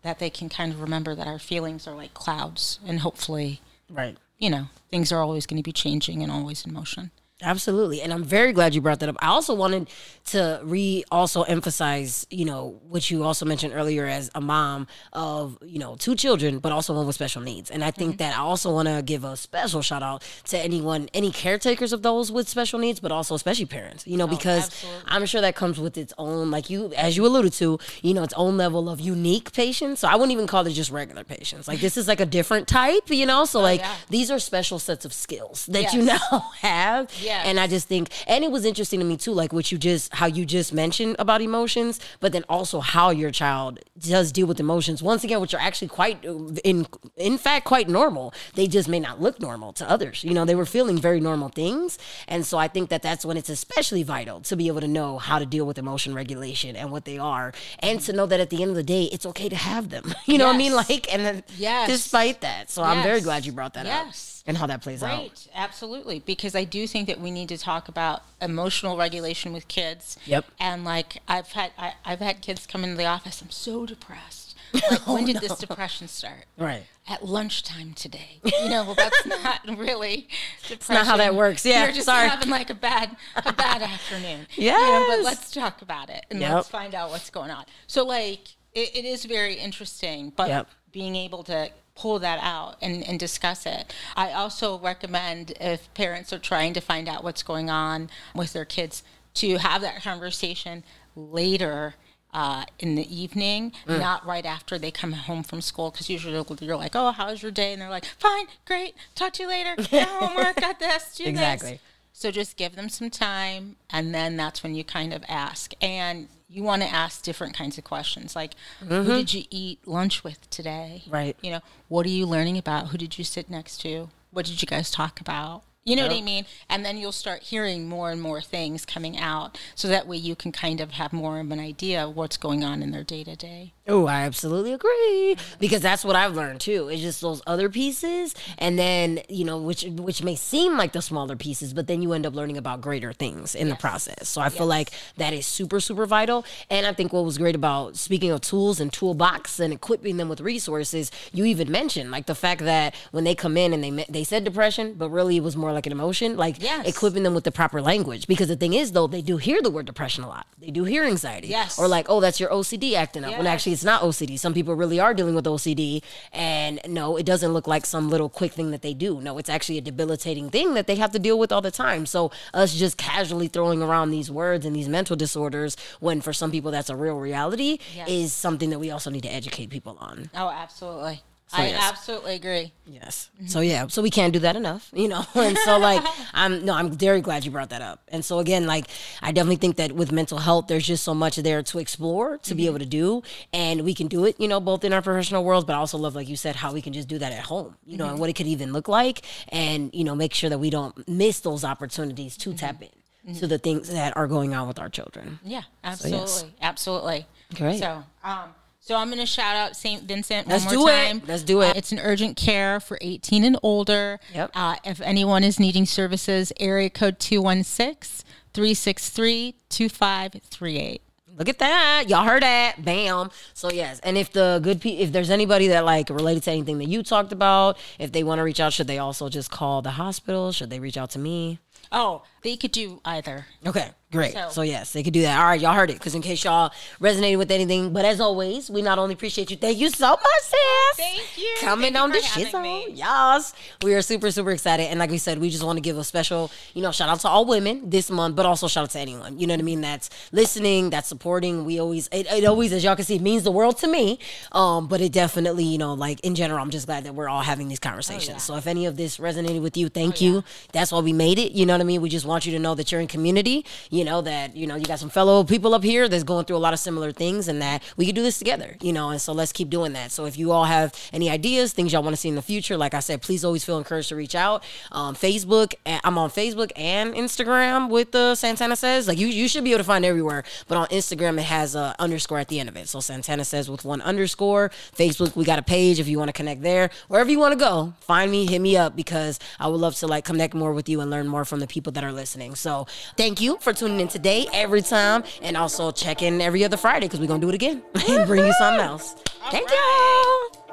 that they can kind of remember that our feelings are like clouds, and hopefully, Right. you know, things are always going to be changing and always in motion. Absolutely. And I'm very glad you brought that up. I also wanted to re also emphasize, you know, what you also mentioned earlier as a mom of, you know, two children, but also one with special needs. And I think mm-hmm. that I also want to give a special shout out to anyone, any caretakers of those with special needs, but also especially parents, you know, oh, because absolutely. I'm sure that comes with its own, like you, as you alluded to, you know, its own level of unique patience. So I wouldn't even call it just regular patience. Like this is like a different type, you know? So oh, like yeah. these are special sets of skills that you now have. Yes. And I just think, and it was interesting to me too, like what you just, how you just mentioned about emotions, but then also how your child does deal with emotions. Once again, which are actually quite, in in fact, quite normal. They just may not look normal to others. You know, they were feeling very normal things, and so I think that that's when it's especially vital to be able to know how to deal with emotion regulation and what they are, and to know that at the end of the day, it's okay to have them. You know what I mean? Like, and then Yes. despite that, so I'm very glad you brought that up Yes. And how that plays out. Right, absolutely. Because I do think that we need to talk about emotional regulation with kids. Yep. And like I've had, I, I've had kids come into the office. I'm so depressed. Like when oh, did this depression start? Right. At lunchtime today. You know, well, that's not really depression. That's not how that works. Yeah, You're just sorry. having like a bad, a bad afternoon. You know, but let's talk about it and Yep. let's find out what's going on. So like, it, it is very interesting, but Yep. being able to pull that out and, and discuss it. I also recommend if parents are trying to find out what's going on with their kids to have that conversation later uh, in the evening, not right after they come home from school. Because usually you're like, "Oh, how's your day?" And they're like, "Fine, great, talk to you later. Got homework, got this, do Exactly. this." So just give them some time, and then that's when you kind of ask. And you want to ask different kinds of questions, like, "Who mm-hmm. did you eat lunch with today?" Right. You know, what are you learning about? Who did you sit next to? What did you guys talk about? You know what I mean? And then you'll start hearing more and more things coming out. So that way you can kind of have more of an idea of what's going on in their day to day. Oh, I absolutely agree because that's what I've learned too. It's just those other pieces, and then you know, which which may seem like the smaller pieces, but then you end up learning about greater things in the process. So I feel like that is super super vital. And I think what was great about speaking of tools and toolbox and equipping them with resources, you even mentioned like the fact that when they come in and they they said depression, but really it was more like an emotion, like Yes. equipping them with the proper language. Because the thing is, though, they do hear the word depression a lot. They do hear anxiety, Yes. or like, oh, that's your OCD acting up. When actually it's not OCD. Some people really are dealing with OCD, and no, it doesn't look like some little quick thing that they do. No, it's actually a debilitating thing that they have to deal with all the time. So us just casually throwing around these words and these mental disorders, when for some people that's a real reality, Yes. is something that we also need to educate people on. Oh, absolutely. I yes. absolutely agree. Yes. Mm-hmm. So yeah, so we can't do that enough, you know. And so like I'm no, I'm very glad you brought that up. And so again, like I definitely think that with mental health there's just so much there to explore, to be mm-hmm. able to do, and we can do it, you know, both in our professional worlds, but I also love like you said how we can just do that at home, you know, and mm-hmm. what it could even look like and you know, make sure that we don't miss those opportunities to tap in to the things that are going on with our children. Yeah, absolutely. Absolutely. Great. So, um, so I'm going to shout out St. Vincent Let's one more do it. Let's do it. Uh, it's an urgent care for 18 and older. Yep. Uh, if anyone is needing services, area code 216 363 2538. Look at that. Y'all heard that. Bam. So yes. And if the good pe- if there's anybody that like related to anything that you talked about, if they want to reach out, should they also just call the hospital? Should they reach out to me? Oh, they could do either. Okay, great. So- So, yes, they could do that. All right, y'all heard it. Because in case y'all resonated with anything, but as always, we not only appreciate you. Thank you so much, sis. Thank you. Coming Thank you on the for having shizzle. me. Yes, we are super super excited. And like we said, we just want to give a special, you know, shout out to all women this month, but also shout out to anyone. You know what I mean? That's listening, that's supporting. We always, it, it always, as y'all can see, means the world to me. Um, but it definitely, you know, like in general, I'm just glad that we're all having these conversations. So if any of this resonated with you, thank you. That's why we made it. You know what I mean? We just want you to know that you're in community. You know that you know you got some fellow people up here that's going through a lot of similar things, and that we can do this together. You know, and so let's keep doing that. So if you all have any ideas, things y'all want to see in the future, like I said, please always feel encouraged to reach out. Um, Facebook, I'm on Facebook and Instagram with the Santana says. Like you, you should be able to find everywhere, but on Instagram it has a underscore at the end of it. So Santana says with one underscore. Facebook, we got a page if you want to connect there. Wherever you want to go, find me, hit me up because I would love to like connect more with you and learn more from the people that are listening. So thank you for tuning in today every time, and also check in every other Friday because we're gonna do it again and bring you something else. Thank right. you.